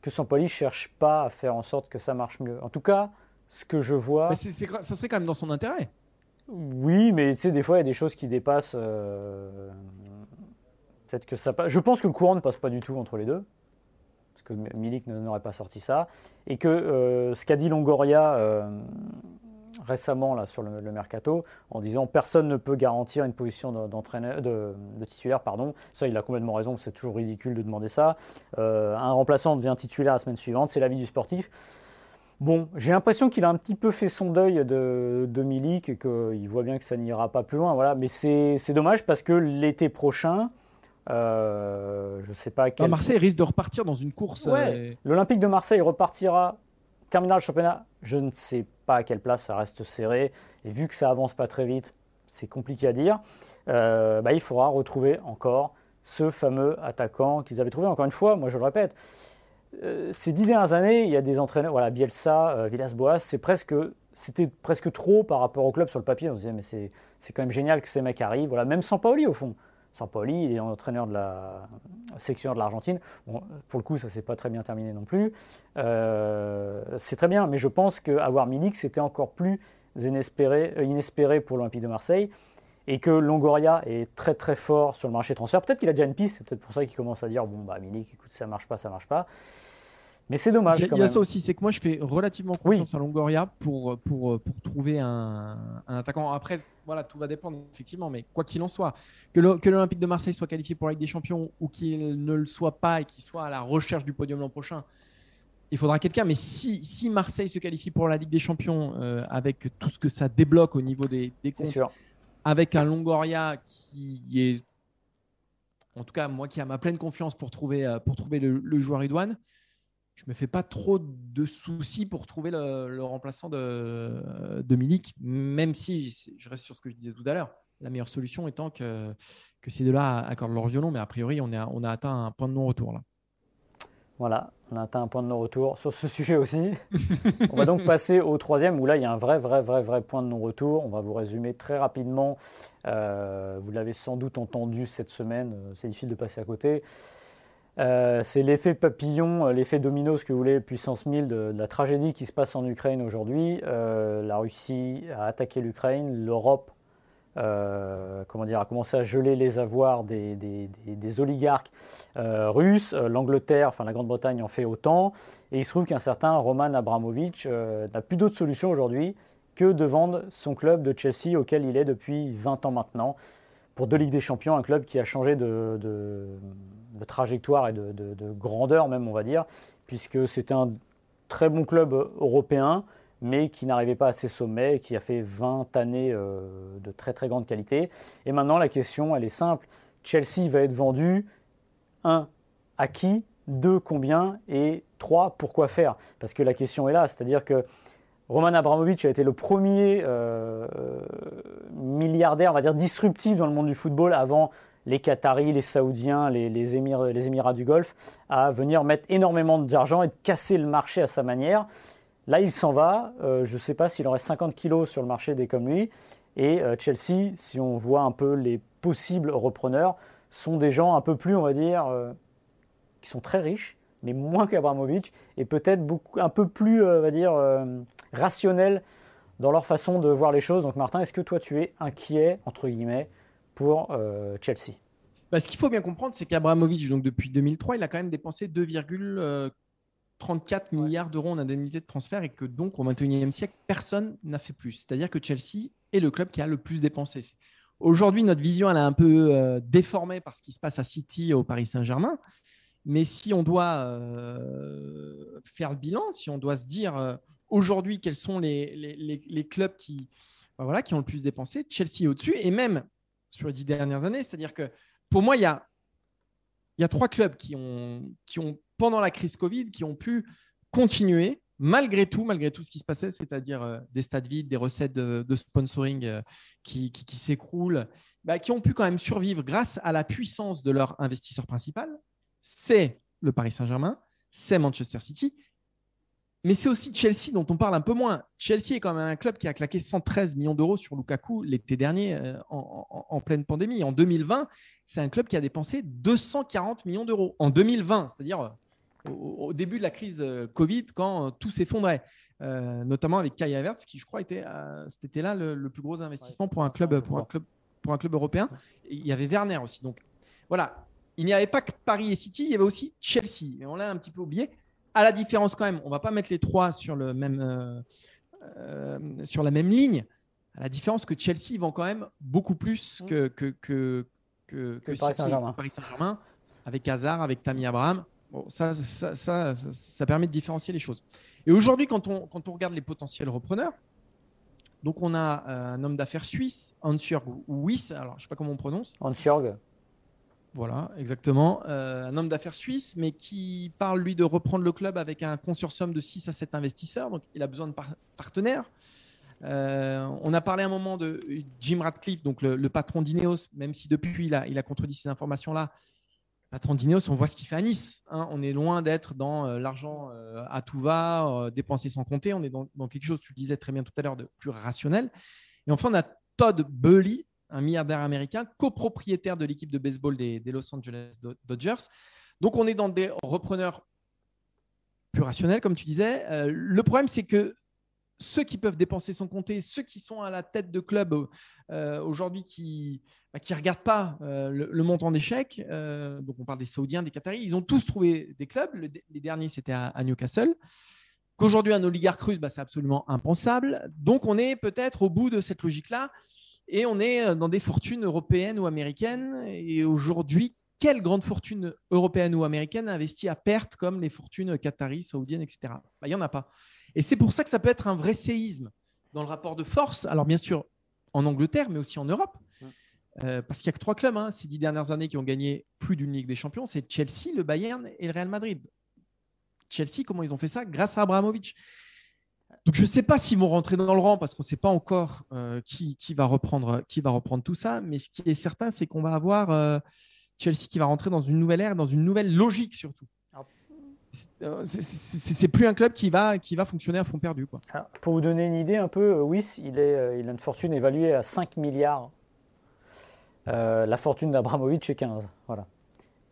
que Sampaoli cherche pas à faire en sorte que ça marche mieux. En tout cas, ce que je vois. Mais ça serait quand même dans son intérêt. Oui, mais tu sais, des fois, il y a des choses qui dépassent. euh, Peut-être que ça passe. Je pense que le courant ne passe pas du tout entre les deux. Parce que Milik n'aurait pas sorti ça. Et que euh, ce qu'a dit Longoria euh, récemment là, sur le, le mercato, en disant personne ne peut garantir une position de- d'entraîneur, de, de titulaire, pardon. Ça, il a complètement raison, c'est toujours ridicule de demander ça. Euh, un remplaçant devient titulaire la semaine suivante, c'est l'avis du sportif. Bon, j'ai l'impression qu'il a un petit peu fait son deuil de, de Milik et qu'il voit bien que ça n'ira pas plus loin. Voilà. Mais c'est dommage parce que l'été prochain, euh, je ne sais pas quel Marseille risque de repartir dans une course. Ouais. euh, L'Olympique de Marseille repartira, terminera le championnat. Je ne sais pas à quelle place ça reste serré. Et vu que ça avance pas très vite, c'est compliqué à dire. Euh, bah, il faudra retrouver encore ce fameux attaquant qu'ils avaient trouvé. Encore une fois, moi je le répète, euh, ces dix dernières années, il y a des entraîneurs, voilà, Bielsa, euh, Villas-Boas, c'était presque trop par rapport au club sur le papier. On se disait, mais c'est, c'est quand même génial que ces mecs arrivent. Voilà, même sans Paoli au fond. Sans Paoli, il est entraîneur de la section de l'Argentine. Pour le coup, ça s'est pas très bien terminé non plus. Euh, c'est très bien, mais je pense qu'avoir Milik, c'était encore plus inespéré, euh, inespéré pour l'Olympique de Marseille. Et que Longoria est très très fort sur le marché transfert. Peut-être qu'il a déjà une piste, c'est peut-être pour ça qu'il commence à dire bon, bah Milik, écoute, ça marche pas, ça marche pas. Mais c'est dommage. Il y a, quand il y a même. ça aussi, c'est que moi je fais relativement Oui. confiance à Longoria pour, pour, pour trouver un, un attaquant. Après, voilà, tout va dépendre effectivement, mais quoi qu'il en soit, que l'Olympique de Marseille soit qualifié pour la Ligue des Champions ou qu'il ne le soit pas et qu'il soit à la recherche du podium l'an prochain, il faudra quelqu'un. Mais si, si Marseille se qualifie pour la Ligue des Champions euh, avec tout ce que ça débloque au niveau des, des comptes, sûr. avec un Longoria qui est, en tout cas, moi qui a ma pleine confiance pour trouver, euh, pour trouver le, le joueur idoine, je me fais pas trop de soucis pour trouver le, remplaçant de, de Milik, même si je- reste sur ce que je disais tout à l'heure. La meilleure solution étant que, ces deux-là accordent leur violon, mais a priori, on a atteint un point de non-retour là. Voilà, on a atteint un point de non-retour sur ce sujet aussi. [laughs] on va donc passer au troisième où là il y a un vrai, vrai, vrai, vrai point de non-retour. On va vous résumer très rapidement. Euh, vous l'avez sans doute entendu cette semaine, euh, c'est difficile de passer à côté. Euh, c'est l'effet papillon, euh, l'effet domino, ce que vous voulez, puissance 1000 de, la tragédie qui se passe en Ukraine aujourd'hui. Euh, la Russie a attaqué l'Ukraine, l'Europe a commencé à geler les avoirs des, des- oligarques russes. L'Angleterre, enfin la Grande-Bretagne en fait autant. Et il se trouve qu'un certain Roman Abramovich n'a plus d'autre solution aujourd'hui que de vendre son club de Chelsea auquel il est depuis 20 ans maintenant pour deux Ligues des Champions, un club qui a changé de, trajectoire et de, de- de grandeur même, on va dire, puisque c'était un très bon club européen, mais qui n'arrivait pas à ses sommets, et qui a fait 20 années euh, de très très grande qualité. Et maintenant, la question, elle est simple. Chelsea va être vendu, un, à qui? Deux, combien? Et trois, pourquoi faire? Parce que la question est là, c'est-à-dire que Roman Abramovich a été le premier euh, milliardaire, on va dire, disruptif dans le monde du football avant les Qataris, les Saoudiens, les, Émirats du Golfe, à venir mettre énormément d'argent et de casser le marché à sa manière. Là, il s'en va. Euh, je ne sais pas s'il en reste 50 kilos sur le marché des comme lui. Et euh, Chelsea, si on voit un peu les possibles repreneurs, sont des gens un peu plus, on va dire, qui sont très riches, mais moins qu'Abramovich, et peut-être beaucoup, un peu plus, euh, va dire, euh, rationnels dans leur façon de voir les choses. Donc Martin, est-ce que toi tu es inquiet, entre guillemets, pour euh, Chelsea? Bah, ce qu'il faut bien comprendre, c'est qu'Abramovich, donc depuis 2003, il a quand même dépensé 2,34 milliards d'euros en indemnité de transfert et que donc au 21e siècle, personne n'a fait plus. C'est-à-dire que Chelsea est le club qui a le plus dépensé. Aujourd'hui, notre vision elle est un peu euh, déformée par ce qui se passe à City au Paris Saint-Germain. Mais si on doit euh, faire le bilan, si on doit se dire euh, aujourd'hui quels sont les, clubs qui, bah voilà, qui ont le plus dépensé, Chelsea au-dessus. Et même sur les dix dernières années, c'est-à-dire que pour moi, il y a, y a trois clubs qui ont, qui ont, pendant la crise Covid, qui ont pu continuer malgré tout, malgré tout ce qui se passait, c'est-à-dire euh, des stades vides, des recettes de, sponsoring qui, qui, qui s'écroulent, bah, qui ont pu quand même survivre grâce à la puissance de leur investisseur principal. C'est le Paris Saint-Germain, c'est Manchester City, mais c'est aussi Chelsea dont on parle un peu moins. Chelsea est quand même un club qui a claqué 113 millions d'euros sur Lukaku l'été dernier euh, en, en- en pleine pandémie. En 2020, c'est un club qui a dépensé 240 millions d'euros. En 2020, c'est-à-dire euh, au, au début de la crise euh, Covid, quand tout s'effondrait, Euh, notamment avec Kai Havertz, qui je crois était euh, cet été-là le, le plus gros investissement pour un club, pour un club, pour un club européen. Et il y avait Werner aussi. Donc voilà, il n'y avait pas que Paris et City, il y avait aussi Chelsea. Et on l'a un petit peu oublié. À la différence quand même, on va pas mettre les trois sur le même euh, euh, sur la même ligne. À la différence que Chelsea vend quand même beaucoup plus que que que que, Que Paris Saint-Germain. Avec Hazard, avec Tammy Abraham. Bon, ça, ça, ça, permet de différencier les choses. Et aujourd'hui, quand on, quand on regarde les potentiels repreneurs, donc on a euh, un homme d'affaires suisse, Hans-Jörg Wyss, alors je ne sais pas comment on prononce, Hans-Jörg voilà, exactement. Euh, un homme d'affaires suisse, mais qui parle, lui, de reprendre le club avec un consortium de 6 à 7 investisseurs. Donc, il a besoin de par- partenaires. Euh, on a parlé un moment de Jim Radcliffe, donc le, patron d'Ineos, même si depuis, il a, il a contredit ces informations-là. Patron d'Ineos, on voit ce qu'il fait à Nice. hein. On est loin d'être dans euh, l'argent à tout va, dépensé sans compter. On est dans, dans quelque chose, tu le disais très bien tout à l'heure, de plus rationnel. Et enfin, on a Todd Burley, un milliardaire américain, copropriétaire de l'équipe de baseball des, des Los Angeles Do- Dodgers. Donc, on est dans des repreneurs plus rationnels, comme tu disais. Euh, le problème, c'est que ceux qui peuvent dépenser sans compter, ceux qui sont à la tête de club euh, aujourd'hui qui ne qui regardent pas euh, le, montant d'échecs, euh, donc on parle des Saoudiens, des Qataris, ils ont tous trouvé des clubs. Le- les derniers, c'était à, à Newcastle. Qu'aujourd'hui, un oligarque russe, bah, c'est absolument impensable. Donc, on est peut-être au bout de cette logique-là et on est euh, dans des fortunes européennes ou américaines. Et aujourd'hui, quelle grande fortune européenne ou américaine investit à perte comme les fortunes qataris, saoudiennes, etc. Bah, Il n'y en a pas. Et c'est pour ça que ça peut être un vrai séisme dans le rapport de force. Alors, bien sûr, en Angleterre, mais aussi en Europe. Euh, parce qu'il n'y a que trois clubs hein, ces dix dernières années qui ont gagné plus d'une Ligue des Champions c'est Chelsea, le Bayern et le Real Madrid. Chelsea, comment ils ont fait ça? Grâce à Abramovich. Donc je ne sais pas s'ils vont rentrer dans le rang parce qu'on ne sait pas encore euh, qui, qui va reprendre, qui va reprendre tout ça. Mais ce qui est certain, c'est qu'on va avoir euh, Chelsea qui va rentrer dans une nouvelle ère, dans une nouvelle logique surtout. Euh, c'est- plus un club qui va, qui va fonctionner à fond perdu. Quoi. Alors, pour vous donner une idée un peu, Wyss, il, est, il a une fortune évaluée à 5 milliards. Euh, la fortune d'Abramovich est 15. Voilà.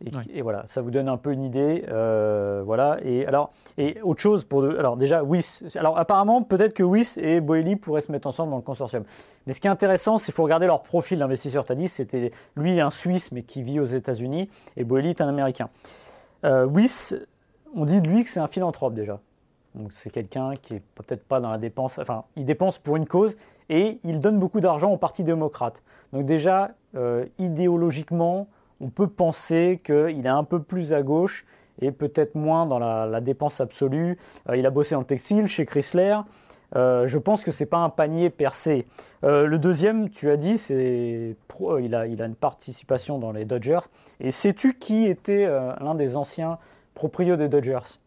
Et, Ouais. et voilà, ça vous donne un peu une idée. euh, voilà. Et alors, et autre chose pour. de- alors déjà, Wyss. Alors apparemment, peut-être que Wyss et Boeli pourraient se mettre ensemble dans le consortium. Mais ce qui est intéressant, c'est qu'il faut regarder leur profil d'investisseur. Tu as dit, c'était lui un Suisse, mais qui vit aux États-Unis, et Boeli est un Américain. Euh, Wyss, on dit de lui que c'est un philanthrope déjà. Donc c'est quelqu'un qui est peut-être pas dans la dépense. Enfin, il dépense pour une cause et il donne beaucoup d'argent au Parti démocrate. Donc déjà, euh, idéologiquement, on peut penser qu'il est un peu plus à gauche et peut-être moins dans la, la dépense absolue. Euh, il a bossé dans le textile chez Chrysler. Euh, je pense que c'est pas un panier percé. Euh, le deuxième, tu as dit, c'est il, a, il a une participation dans les Dodgers. Et sais-tu qui était l'un des anciens proprios des Dodgers?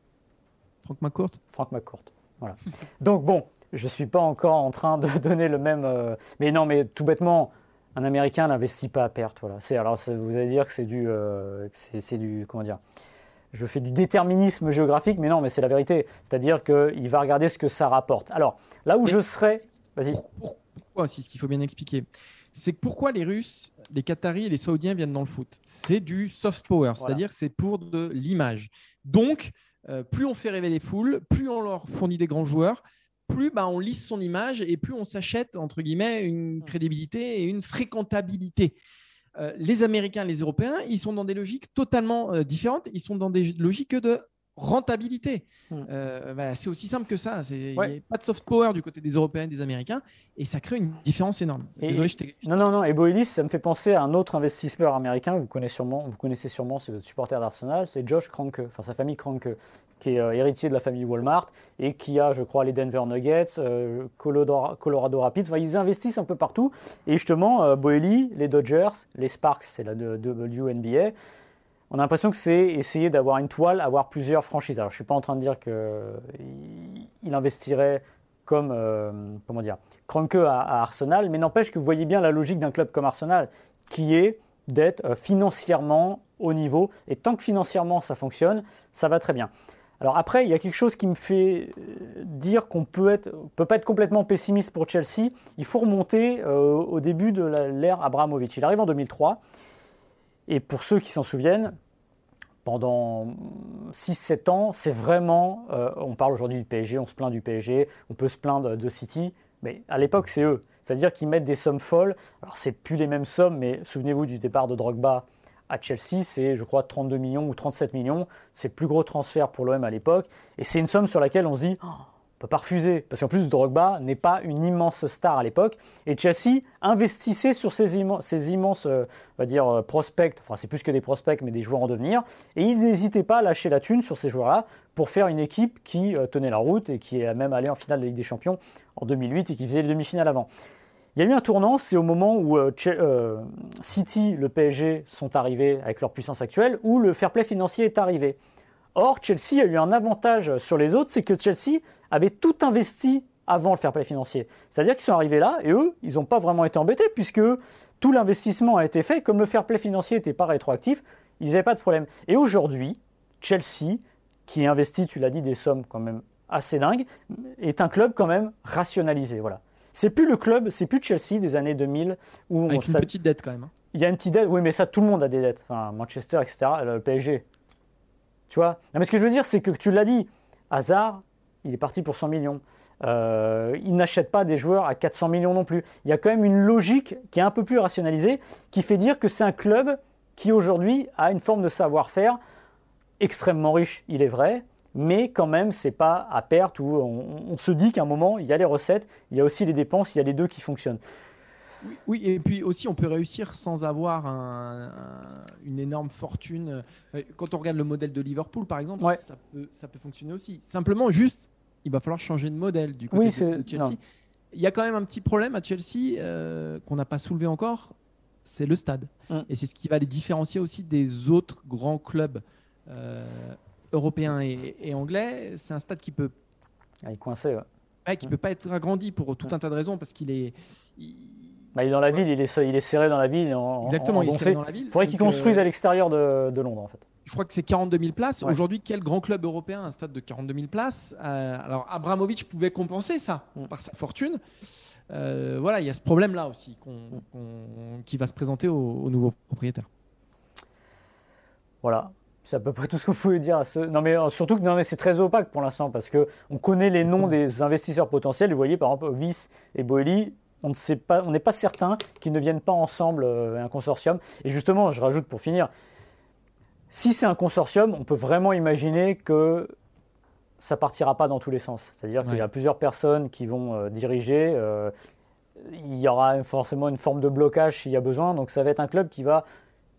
Frank McCourt? Frank McCourt. Voilà. [laughs] Donc bon, je suis pas encore en train de [laughs] donner le même. Mais non, mais tout bêtement, un Américain n'investit pas à perte. Voilà. C'est alors vous allez dire que c'est du, euh, c'est du comment dire. Je fais du déterminisme géographique, mais non, mais c'est la vérité. C'est-à-dire qu'il va regarder ce que ça rapporte. Alors là où je serais, vas-y. Pour- pour- Pourquoi aussi, ce qu'il faut bien expliquer, c'est pourquoi les Russes, les Qataris et les Saoudiens viennent dans le foot? C'est du soft power, c'est-à-dire c'est pour de l'image. Donc, euh, plus on fait rêver les foules, plus on leur fournit des grands joueurs, plus bah, on lisse son image et plus on s'achète, entre guillemets, une crédibilité et une fréquentabilité. Euh, les Américains, les Européens, ils sont dans des logiques totalement euh, différentes. Ils sont dans des logiques de rentabilité. Hmm. Euh, voilà, c'est aussi simple que ça. C'est- Il n'y a pas de soft power du côté des Européens et des Américains et ça crée une différence énorme. Et- Désolé, je Non, non, non. Et Boilis, ça me fait penser à un autre investisseur américain. Vous connaissez sûrement, vous connaissez sûrement si vous êtes supporter d'Arsenal. C'est Josh Kroenke, enfin sa famille Kroenke, qui est euh, héritier de la famille Walmart et qui a, je crois, les Denver Nuggets, euh, Colorado, Rapids. Enfin, ils investissent un peu partout. Et justement, euh, Boehly, les Dodgers, les Sparks, c'est la WNBA. On a l'impression que c'est essayer d'avoir une toile, avoir plusieurs franchises. Alors, je ne suis pas en train de dire qu'il investirait comme, euh, comment dire, Kroenke à, à Arsenal, mais n'empêche que vous voyez bien la logique d'un club comme Arsenal, qui est d'être financièrement au niveau. Et tant que financièrement ça fonctionne, ça va très bien. Alors après, il y a quelque chose qui me fait euh, dire qu'on peut être, peut pas être complètement pessimiste pour Chelsea. Il faut remonter euh, au début de l'ère Abramovich. Il arrive en 2003. Et pour ceux qui s'en souviennent, pendant 6-7 ans, c'est vraiment, euh, on parle aujourd'hui du PSG, on se plaint du PSG, on peut se plaindre de City, mais à l'époque c'est eux. C'est-à-dire qu'ils mettent des sommes folles. Alors c'est plus les mêmes sommes, mais souvenez-vous du départ de Drogba à Chelsea, c'est je crois 32 millions ou 37 millions. C'est le plus gros transfert pour l'OM à l'époque. Et c'est une somme sur laquelle on se dit, oh, on peut pas refuser. Parce qu'en plus, Drogba n'est pas une immense star à l'époque. Et Chelsea investissait sur ces, immen- ces immenses, euh, va dire, euh, prospects. Enfin, c'est plus que des prospects, mais des joueurs en devenir. Et ils n'hésitaient pas à lâcher la thune sur ces joueurs-là pour faire une équipe qui euh, tenait la route et qui est même allée en finale de Ligue des Champions en 2008 et qui faisait les demi-finales avant. Il y a eu un tournant, c'est au moment où euh, euh, City, le PSG sont arrivés avec leur puissance actuelle, où le fair play financier est arrivé. Or, Chelsea a eu un avantage sur les autres, c'est que Chelsea avait tout investi avant le fair play financier. C'est-à-dire qu'ils sont arrivés là et eux, ils n'ont pas vraiment été embêtés puisque tout l'investissement a été fait. Comme le fair play financier n'était pas rétroactif, ils n'avaient pas de problème. Et aujourd'hui, Chelsea, qui investit, tu l'as dit, des sommes quand même assez dingues, est un club quand même rationalisé. Voilà. C'est plus le club, c'est plus Chelsea des années 2000 où on Avec une s'a- petite dette quand même. hein. il y a une petite dette, oui, mais ça, tout le monde a des dettes. Enfin, Manchester, etc., le PSG. Tu vois? Non, mais ce que je veux dire, c'est que tu l'as dit, Hazard, il est parti pour 100 millions. Euh, il n'achète pas des joueurs à 400 millions non plus. Il y a quand même une logique qui est un peu plus rationalisée, qui fait dire que c'est un club qui aujourd'hui a une forme de savoir-faire extrêmement riche, il est vrai, mais quand même, c'est pas à perte où on, on se dit qu'à un moment, il y a les recettes, il y a aussi les dépenses, il y a les deux qui fonctionnent. Oui, et puis aussi, on peut réussir sans avoir un- un- une énorme fortune. Euh, Quand on regarde le modèle de Liverpool, par exemple, Ouais. ça, peut, ça peut fonctionner aussi. Simplement, juste, il va falloir changer de modèle du côté Oui, de- Chelsea. non. Il y a quand même un petit problème à Chelsea euh, qu'on n'a pas soulevé encore, c'est le stade. Mm. Et c'est ce qui va les différencier aussi des autres grands clubs euh, européens et, et anglais. C'est un stade qui peut Ah, Il est coincé, ouais. Ouais, qui Mm. peut pas être agrandi pour tout un tas de raisons parce qu'il est. il- Bah, il est dans la ville, il est, il est serré dans la ville. En, Exactement, en- il est serré dans la ville. Il faudrait qu'ils Donc, construisent euh, à l'extérieur de, de Londres, en fait. Je crois que c'est 42 000 places. Ouais. Aujourd'hui, quel grand club européen a un stade de 42 000 places? Euh, Alors, Abramovich pouvait compenser ça Mm. par sa fortune. Euh, voilà, il y a ce problème-là aussi Mm. qui va se présenter au, au nouveau propriétaire. Voilà. C'est à peu près tout ce que vous pouvez dire à ce. Non, mais euh, surtout que c'est très opaque pour l'instant parce que on connaît les noms des investisseurs potentiels. Vous voyez, par exemple, Vice et Boeli, on ne sait pas, on n'est pas certain qu'ils ne viennent pas ensemble euh, un consortium. Et justement, je rajoute pour finir, si c'est un consortium, on peut vraiment imaginer que ça partira pas dans tous les sens. C'est-à-dire qu'il y a plusieurs personnes qui vont euh, diriger. euh, il y aura forcément une forme de blocage s'il y a besoin. Donc ça va être un club qui va,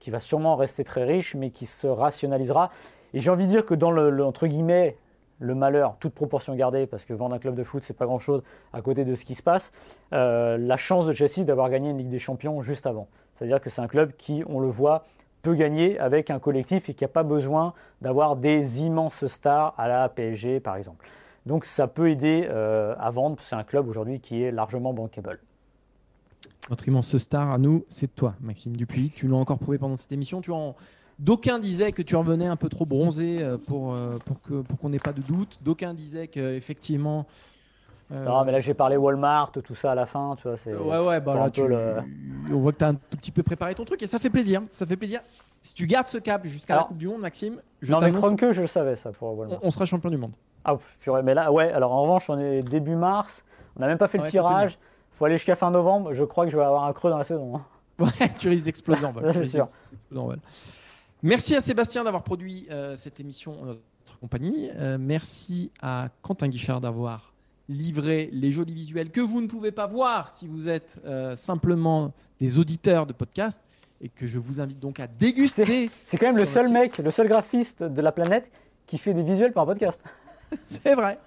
qui va sûrement rester très riche, mais qui se rationalisera. Et j'ai envie de dire que dans le, entre guillemets, le malheur, toute proportion gardée, parce que vendre un club de foot, c'est pas grand-chose à côté de ce qui se passe, euh, la chance de Chelsea d'avoir gagné une Ligue des Champions juste avant. C'est-à-dire que c'est un club qui, on le voit, peut gagner avec un collectif et qui n'a pas besoin d'avoir des immenses stars à la PSG, par exemple. Donc ça peut aider euh, à vendre. C'est un club aujourd'hui qui est largement bankable. Notre immense star à nous, c'est toi, Maxime Dupuis. Tu l'as encore prouvé pendant cette émission. Tu en... D'aucuns disaient que tu revenais un peu trop bronzé euh, pour, euh, pour que pour qu'on n'ait pas de doute. D'aucuns disaient qu'effectivement. euh, Non, mais là j'ai parlé Walmart, tout ça à la fin, tu vois. C'est Ouais, ouais, bah là, tu... le- on voit que tu as un tout petit peu préparé ton truc et ça fait plaisir. Ça fait plaisir. Si tu gardes ce cap jusqu'à la Coupe du Monde, Maxime, je Non, mais Kroenke, je le savais ça pour Walmart. on sera champion du monde. Ah, purée, mais là, ouais, alors en revanche, on est début mars, on n'a même pas fait Ouais, le tirage. Il faut aller jusqu'à fin novembre. Je crois que je vais avoir un creux dans la saison. hein. [laughs] Ouais, tu risques d'exploser en c'est sûr. Merci à Sébastien d'avoir produit euh, cette émission en notre compagnie. Euh, merci à Quentin Guichard d'avoir livré les jolis visuels que vous ne pouvez pas voir si vous êtes euh, simplement des auditeurs de podcast et que je vous invite donc à déguster. C'est quand même le seul mec, le seul graphiste de la planète qui fait des visuels pour un podcast. [laughs] C'est vrai.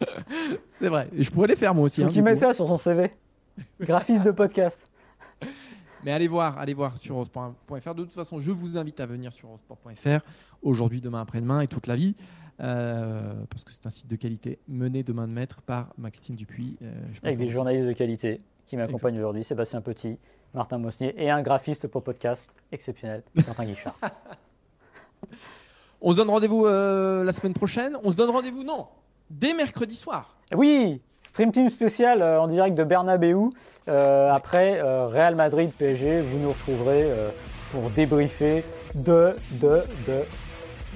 [laughs] C'est vrai. Je pourrais les faire moi aussi. Faut hein, qu'il du mette coup. ça sur son CV. Graphiste de podcast. Mais allez voir, allez voir sur eurosport.fr. De toute façon, je vous invite à venir sur eurosport.fr aujourd'hui, demain, après-demain et toute la vie. euh, parce que c'est un site de qualité mené de main de maître par Maxime Dupuis. euh, je Avec des journalistes de qualité qui m'accompagnent aujourd'hui. Sébastien Petit, Martin Mosnier et un graphiste pour podcast exceptionnel, Quentin Guichard. [laughs] On se donne rendez-vous euh, la semaine prochaine? On se donne rendez-vous, non, dès mercredi soir. Oui, Stream Team spécial euh, en direct de Bernabeu. Euh, après euh, Real Madrid PSG, vous nous retrouverez euh, pour débriefer de, de, de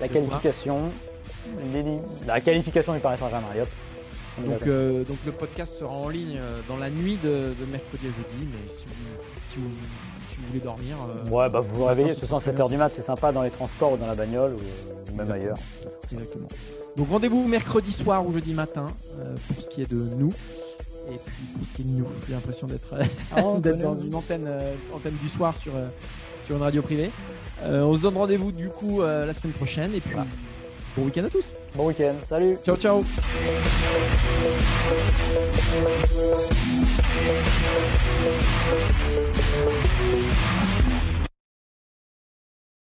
la De qualification. La qualification du Paris Saint-Germain. Donc, euh, donc le podcast sera en ligne dans la nuit de, de mercredi à jeudi. Mais si vous, si vous, si vous voulez dormir. euh, Ouais, bah vous vous réveillez, de ce toute façon, sera 7h du mat, c'est sympa dans les transports ou dans la bagnole ou ou même Exactement. ailleurs. Exactement. Donc rendez-vous mercredi soir ou jeudi matin euh, pour ce qui est de nous. Et puis pour ce qui est de nous, j'ai l'impression d'être euh, Ah, [laughs] dans une antenne, euh, antenne du soir sur, euh, sur une radio privée. On se donne rendez-vous du coup la semaine prochaine. Et puis Voilà. bon week-end à tous. Bon week-end, salut Ciao ciao.